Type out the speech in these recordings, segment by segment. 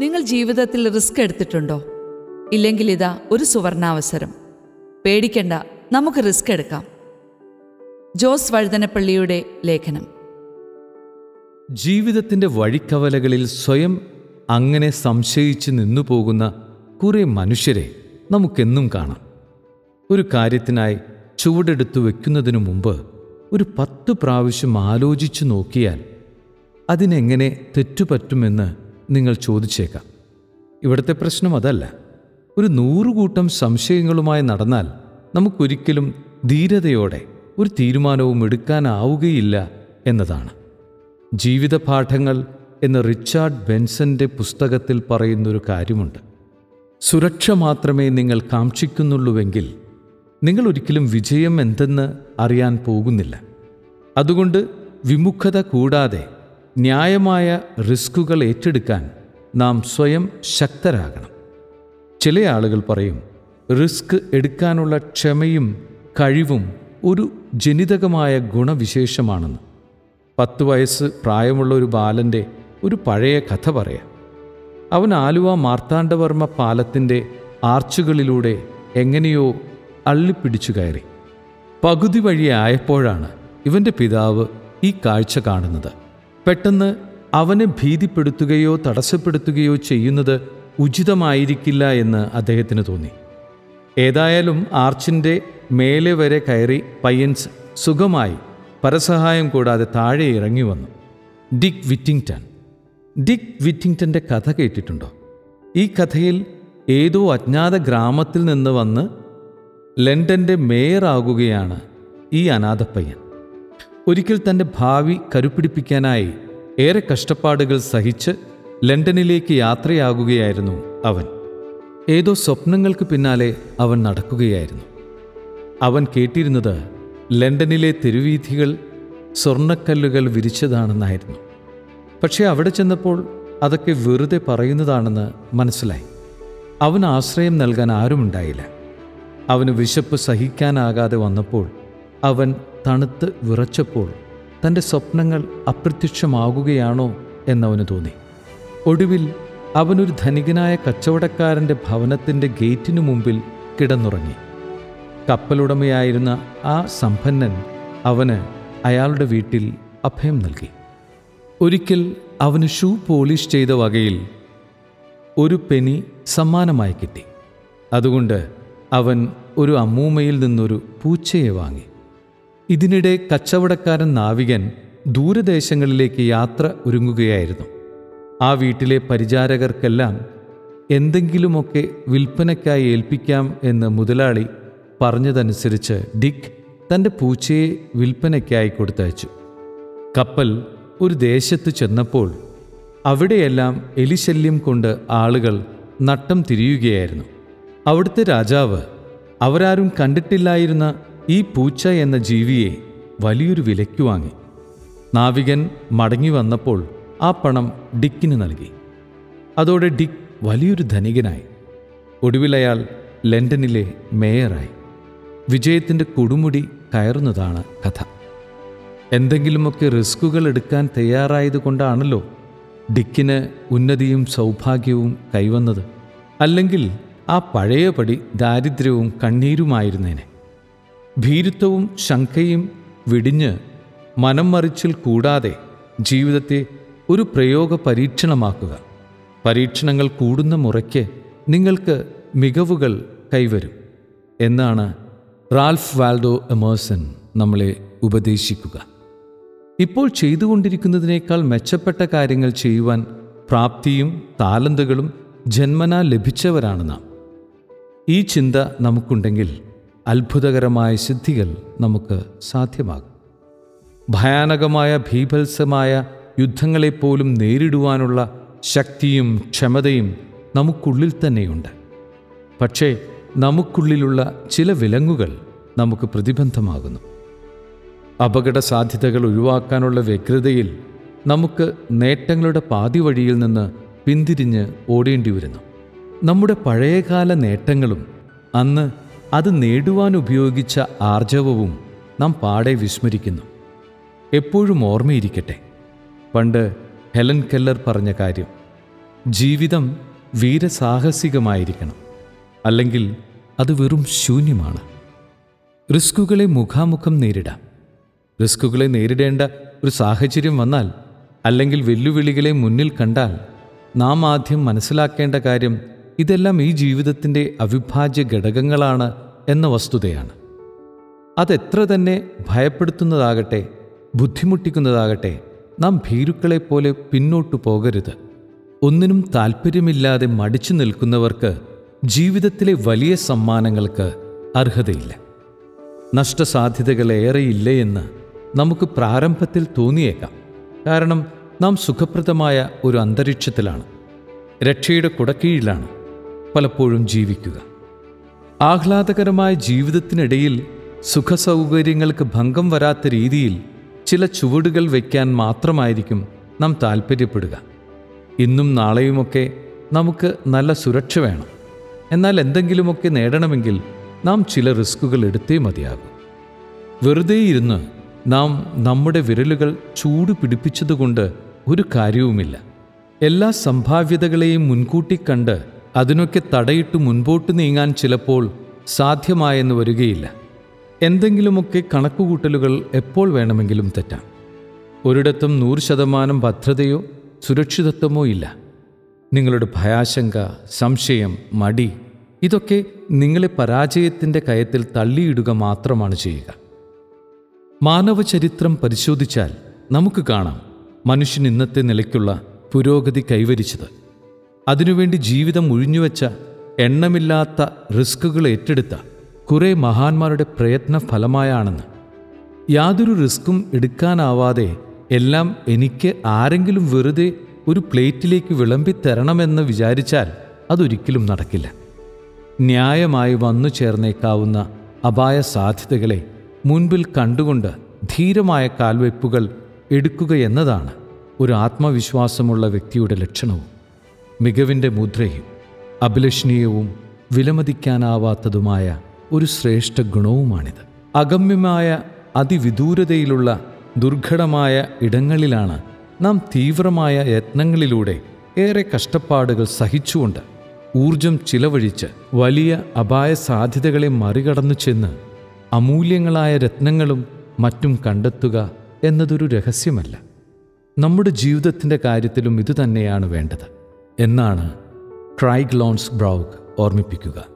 നിങ്ങൾ ജീവിതത്തിൽ റിസ്ക് എടുത്തിട്ടുണ്ടോ? ഇല്ലെങ്കിൽ ഇതാ ഒരു സുവർണാവസരം. പേടിക്കണ്ട നമുക്ക് റിസ്ക് എടുക്കാം. ജോസ് വഴുതനപ്പള്ളിയുടെ ലേഖനം. ജീവിതത്തിന്റെ വഴിക്കവലകളിൽ സ്വയം അങ്ങനെ സംശയിച്ച് നിന്നു പോകുന്ന കുറെ മനുഷ്യരെ നമുക്കെന്നും കാണാം. ഒരു കാര്യത്തിനായി ചുവടെടുത്തു വെക്കുന്നതിനു മുമ്പ് ഒരു പത്ത് പ്രാവശ്യം ആലോചിച്ചു നോക്കിയാൽ അതിനെങ്ങനെ തെറ്റുപറ്റുമെന്ന് നിങ്ങൾ ചോദിച്ചേക്കാം. ഇവിടുത്തെ പ്രശ്നം അതല്ല. ഒരു നൂറുകൂട്ടം സംശയങ്ങളുമായി നടന്നാൽ നമുക്കൊരിക്കലും ധീരതയോടെ ഒരു തീരുമാനവും എടുക്കാനാവുകയില്ല എന്നതാണ്. ജീവിതപാഠങ്ങൾ എന്ന റിച്ചാർഡ് ബെൻസന്റെ പുസ്തകത്തിൽ പറയുന്നൊരു കാര്യമുണ്ട്. സുരക്ഷ മാത്രമേ നിങ്ങൾ കാക്ഷിക്കുന്നുള്ളൂവെങ്കിൽ നിങ്ങൾ ഒരിക്കലും വിജയം എന്തെന്ന് അറിയാൻ പോകുന്നില്ല. അതുകൊണ്ട് വിമുഖത കൂടാതെ ന്യായമായ റിസ്കുകൾ ഏറ്റെടുക്കാൻ നാം സ്വയം ശക്തരാകണം. ചില ആളുകൾ പറയും റിസ്ക് എടുക്കാനുള്ള ക്ഷമയും കഴിവും ഒരു ജനിതകമായ ഗുണവിശേഷമാണെന്ന്. പത്ത് വയസ്സ് പ്രായമുള്ള ഒരു ബാലന്റെ ഒരു പഴയ കഥ പറയാം. അവൻ ആലുവ മാർത്താണ്ഡവർമ്മ പാലത്തിന്റെ ആർച്ചുകളിലൂടെ എങ്ങനെയോ അള്ളിപ്പിടിച്ചു കയറി. പകുതി വഴിയായപ്പോഴാണ് ഇവന്റെ പിതാവ് ഈ കാഴ്ച കാണുന്നത്. പെട്ടെന്ന് അവനെ ഭീതിപ്പെടുത്തുകയോ തടസ്സപ്പെടുത്തുകയോ ചെയ്യുന്നത് ഉചിതമായിരിക്കില്ല എന്ന് അദ്ദേഹത്തിന് തോന്നി. ഏതായാലും ആർച്ചിന്റെ മേലെ വരെ കയറി പയ്യൻസ് സുഖമായി പരസഹായം കൂടാതെ താഴെ ഇറങ്ങി വന്നു. ഡിക്ക് വിറ്റിങ്ടൺ ഡിക്ക് വിറ്റിങ്ടന്റെ കഥ കേട്ടിട്ടുണ്ടോ? ഈ കഥയിൽ ഏതോ അജ്ഞാത ഗ്രാമത്തിൽ നിന്ന് വന്ന് ലണ്ടന്റെ മേയറാകുകയാണ് ഈ അനാഥപ്പയ്യൻ ഒരിക്കൽ തന്റെ ഭാവി കരുപിടിപ്പിക്കാനായി ഏറെ കഷ്ടപ്പാടുകൾ സഹിച്ച് ലണ്ടനിലേക്ക് യാത്രയാകുകയായിരുന്നു അവൻ. ഏതോ സ്വപ്നങ്ങൾക്ക് പിന്നാലെ അവൻ നടക്കുകയായിരുന്നു. അവൻ കേട്ടിരുന്നത് ലണ്ടനിലെ തെരുവീഥികൾ സ്വർണക്കല്ലുകൾ വിരിച്ചതാണെന്നായിരുന്നു. പക്ഷേ അവിടെ ചെന്നപ്പോൾ അതൊക്കെ വെറുതെ പറയുന്നതാണെന്ന് മനസ്സിലായി. അവന് ആശ്രയം നൽകാൻ ആരുമുണ്ടായില്ല. അവന് വിശപ്പ് സഹിക്കാനാകാതെ വന്നപ്പോൾ അവൻ തണുത്ത് വിറച്ചപ്പോൾ തന്റെ സ്വപ്നങ്ങൾ അപ്രത്യക്ഷമാകുകയാണോ എന്നവന് തോന്നി. ഒടുവിൽ അവനൊരു ധനികനായ കച്ചവടക്കാരന്റെ ഭവനത്തിന്റെ ഗേറ്റിനു മുമ്പിൽ കിടന്നുറങ്ങി. കപ്പലുടമയായിരുന്ന ആ സമ്പന്നൻ അവന് അയാളുടെ വീട്ടിൽ അഭയം നൽകി. ഒരിക്കൽ അവന് ഷൂ പോളിഷ് ചെയ്ത വകയിൽ ഒരു പെനി സമ്മാനമായി കിട്ടി. അതുകൊണ്ട് അവൻ ഒരു അമ്മൂമ്മയിൽ നിന്നൊരു പൂച്ചയെ വാങ്ങി. ഇതിനിടെ കച്ചവടക്കാരൻ നാവികൻ ദൂരദേശങ്ങളിലേക്ക് യാത്ര ഒരുങ്ങുകയായിരുന്നു. ആ വീട്ടിലെ പരിചാരകർക്കെല്ലാം എന്തെങ്കിലുമൊക്കെ വിൽപ്പനയ്ക്കായി ഏൽപ്പിക്കാം എന്ന് മുതലാളി പറഞ്ഞതനുസരിച്ച് ഡിക്ക് തന്റെ പൂച്ചയെ വിൽപ്പനയ്ക്കായി കൊടുത്തയച്ചു. കപ്പൽ ഒരു ദേശത്ത് ചെന്നപ്പോൾ അവിടെയെല്ലാം എലിശല്യം കൊണ്ട് ആളുകൾ നട്ടം തിരിയുകയായിരുന്നു. അവിടുത്തെ രാജാവ് അവരാരും കണ്ടിട്ടില്ലായിരുന്ന ഈ പൂച്ച എന്ന ജീവിയെ വലിയൊരു വിലയ്ക്ക് വാങ്ങി. നാവികൻ മടങ്ങി വന്നപ്പോൾ ആ പണം ഡിക്കിന് നൽകി. അതോടെ ഡിക്ക് വലിയൊരു ധനികനായി. ഒടുവിൽ അയാൾ ലണ്ടനിലെ മേയറായി. വിജയത്തിന്റെ കൊടുമുടി കയറുന്നതാണ് കഥ. എന്തെങ്കിലുമൊക്കെ റിസ്കുകൾ എടുക്കാൻ തയ്യാറായതുകൊണ്ടാണല്ലോ ഡിക്കിന് ഉന്നതിയും സൗഭാഗ്യവും കൈവന്നത്. അല്ലെങ്കിൽ ആ പഴയപടി ദാരിദ്ര്യവും കണ്ണീരുമായിരുന്നേനെ. ഭീരുത്വവും ശങ്കയും വിടിഞ്ഞ് മനം മറിച്ചിൽ കൂടാതെ ജീവിതത്തെ ഒരു പ്രയോഗ പരീക്ഷണമാക്കുക പരീക്ഷണങ്ങൾ കൂടുന്ന മുറയ്ക്ക് നിങ്ങൾക്ക് മികവുകൾ കൈവരും എന്നാണ് റാൽഫ് വാൽഡോ എമേഴ്സൺ നമ്മളെ ഉപദേശിക്കുക. ഇപ്പോൾ ചെയ്തുകൊണ്ടിരിക്കുന്നതിനേക്കാൾ മെച്ചപ്പെട്ട കാര്യങ്ങൾ ചെയ്യുവാൻ പ്രാപ്തിയും താലന്തുകളും ജന്മന ലഭിച്ചവരാണ് നാം. ഈ ചിന്ത നമുക്കുണ്ടെങ്കിൽ അത്ഭുതകരമായ സിദ്ധികൾ നമുക്ക് സാധ്യമാകും. ഭയാനകമായ ഭീഭത്സമായ യുദ്ധങ്ങളെപ്പോലും നേരിടുവാനുള്ള ശക്തിയും ക്ഷമതയും നമുക്കുള്ളിൽ തന്നെയുണ്ട്. പക്ഷേ നമുക്കുള്ളിലുള്ള ചില വിലങ്ങുകൾ നമുക്ക് പ്രതിബന്ധമാകുന്നു. അപകട സാധ്യതകൾ ഒഴിവാക്കാനുള്ള വ്യഗ്രതയിൽ നമുക്ക് നേട്ടങ്ങളുടെ പാതി വഴിയിൽ നിന്ന് പിന്തിരിഞ്ഞ് ഓടേണ്ടി വരുന്നു നമ്മുടെ പഴയകാല നേട്ടങ്ങളും അന്ന് അത് നേടുവാൻ ഉപയോഗിച്ച ആർജവവും നാം പാടെ വിസ്മരിക്കുന്നു. എപ്പോഴും ഓർമ്മയിരിക്കട്ടെ. പണ്ട് ഹെലൻ കെല്ലർ പറഞ്ഞ കാര്യം ജീവിതം വീരസാഹസികമായിരിക്കണം അല്ലെങ്കിൽ അത് വെറും ശൂന്യമാണ്. റിസ്കുകളെ മുഖാമുഖം നേരിടാം. റിസ്കുകളെ നേരിടേണ്ട ഒരു സാഹചര്യം വന്നാൽ അല്ലെങ്കിൽ വെല്ലുവിളികളെ മുന്നിൽ കണ്ടാൽ നാം ആദ്യം മനസ്സിലാക്കേണ്ട കാര്യം ഇതെല്ലാം ഈ ജീവിതത്തിന്റെ അവിഭാജ്യ ഘടകങ്ങളാണ് എന്ന വസ്തുതയാണ്. അതെത്ര തന്നെ ഭയപ്പെടുത്തുന്നതാകട്ടെ ബുദ്ധിമുട്ടിക്കുന്നതാകട്ടെ നാം ഭീരുക്കളെപ്പോലെ പിന്നോട്ടു പോകരുത്. ഒന്നിനും താല്പര്യമില്ലാതെ മടിച്ചു നിൽക്കുന്നവർക്ക് ജീവിതത്തിലെ വലിയ സമ്മാനങ്ങൾക്ക് അർഹതയില്ല. നഷ്ടസാധ്യതകളേറെയില്ലേ എന്ന് നമുക്ക് പ്രാരംഭത്തിൽ തോന്നിയേക്കാം. കാരണം നാം സുഖപ്രദമായ ഒരു അന്തരീക്ഷത്തിലാണ്. രക്ഷയുടെ കുടക്കീഴിലാണ് പലപ്പോഴും ജീവിക്കുക. ആഹ്ലാദകരമായ ജീവിതത്തിനിടയിൽ സുഖസൗകര്യങ്ങൾക്ക് ഭംഗം വരാത്ത രീതിയിൽ ചില ചുവടുകൾ വയ്ക്കാൻ മാത്രമായിരിക്കും നാം താൽപ്പര്യപ്പെടുക. ഇന്നും നാളെയുമൊക്കെ നമുക്ക് നല്ല സുരക്ഷ വേണം. എന്നാൽ എന്തെങ്കിലുമൊക്കെ നേടണമെങ്കിൽ നാം ചില റിസ്കുകൾ എടുത്തേ മതിയാകും. വെറുതെ ഇരുന്ന് നാം നമ്മുടെ വിരലുകൾ ചൂട് പിടിപ്പിച്ചതുകൊണ്ട് ഒരു കാര്യവുമില്ല. എല്ലാ സംഭാവ്യതകളെയും മുൻകൂട്ടി കണ്ട് അതിനൊക്കെ തടയിട്ട് മുൻപോട്ട് നീങ്ങാൻ ചിലപ്പോൾ സാധ്യമായെന്ന് വരികയില്ല. എന്തെങ്കിലുമൊക്കെ കണക്കുകൂട്ടലുകൾ എപ്പോൾ വേണമെങ്കിലും തെറ്റാം. ഒരിടത്തും നൂറ് ശതമാനം ഭദ്രതയോ സുരക്ഷിതത്വമോ ഇല്ല. നിങ്ങളുടെ ഭയാശങ്ക സംശയം മടി ഇതൊക്കെ നിങ്ങളെ പരാജയത്തിന്റെ കയത്തിൽ തള്ളിയിടുക മാത്രമാണ് ചെയ്യുക. മാനവചരിത്രം പരിശോധിച്ചാൽ നമുക്ക് കാണാം മനുഷ്യൻ ഇന്നത്തെ നിലയ്ക്കുള്ള പുരോഗതി കൈവരിച്ചത്. അതിനുവേണ്ടി ജീവിതം ഒഴിഞ്ഞുവെച്ച എണ്ണമില്ലാത്ത റിസ്കുകൾ ഏറ്റെടുത്ത കുറേ മഹാന്മാരുടെ പ്രയത്ന ഫലമായാണെന്ന് യാതൊരു റിസ്ക്കും എടുക്കാനാവാതെ എല്ലാം എനിക്ക് ആരെങ്കിലും വെറുതെ ഒരു പ്ലേറ്റിലേക്ക് വിളമ്പി തരണമെന്ന് വിചാരിച്ചാൽ അതൊരിക്കലും നടക്കില്ല. ന്യായമായി വന്നു ചേർന്നേക്കാവുന്ന അപായ സാധ്യതകളെ മുൻപിൽ കണ്ടുകൊണ്ട് ധീരമായ കാൽവയ്പ്പുകൾ എടുക്കുക എന്നതാണ് ഒരു ആത്മവിശ്വാസമുള്ള വ്യക്തിയുടെ ലക്ഷണവും. മികവിന്റെ മുദ്രയും അഭിലഷണീയവും വിലമതിക്കാനാവാത്തതുമായ ഒരു ശ്രേഷ്ഠ ഗുണവുമാണിത്. അഗമ്യമായ അതിവിദൂരതയിലുള്ള ദുർഘടമായ ഇടങ്ങളിലാണ് നാം തീവ്രമായ യത്നങ്ങളിലൂടെ ഏറെ കഷ്ടപ്പാടുകൾ സഹിച്ചുകൊണ്ട് ഊർജം ചിലവഴിച്ച് വലിയ അപായ സാധ്യതകളെ മറികടന്നു ചെന്ന് അമൂല്യങ്ങളായ രത്നങ്ങളും മറ്റും കണ്ടെത്തുക എന്നതൊരു രഹസ്യമല്ല. നമ്മുടെ ജീവിതത്തിന്റെ കാര്യത്തിലും ഇതുതന്നെയാണ് വേണ്ടത്. എന്നാണ് ട്രൈഗ്ലോൺസ് ബ്രൗഗ് ഓർമ്മിപ്പിക്കുക.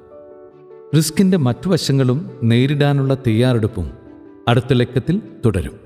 റിസ്കിന്റെ മറ്റു വശങ്ങളും നേരിടാനുള്ള തയ്യാറെടുപ്പും അടുത്ത ലക്കത്തിൽ തുടരും.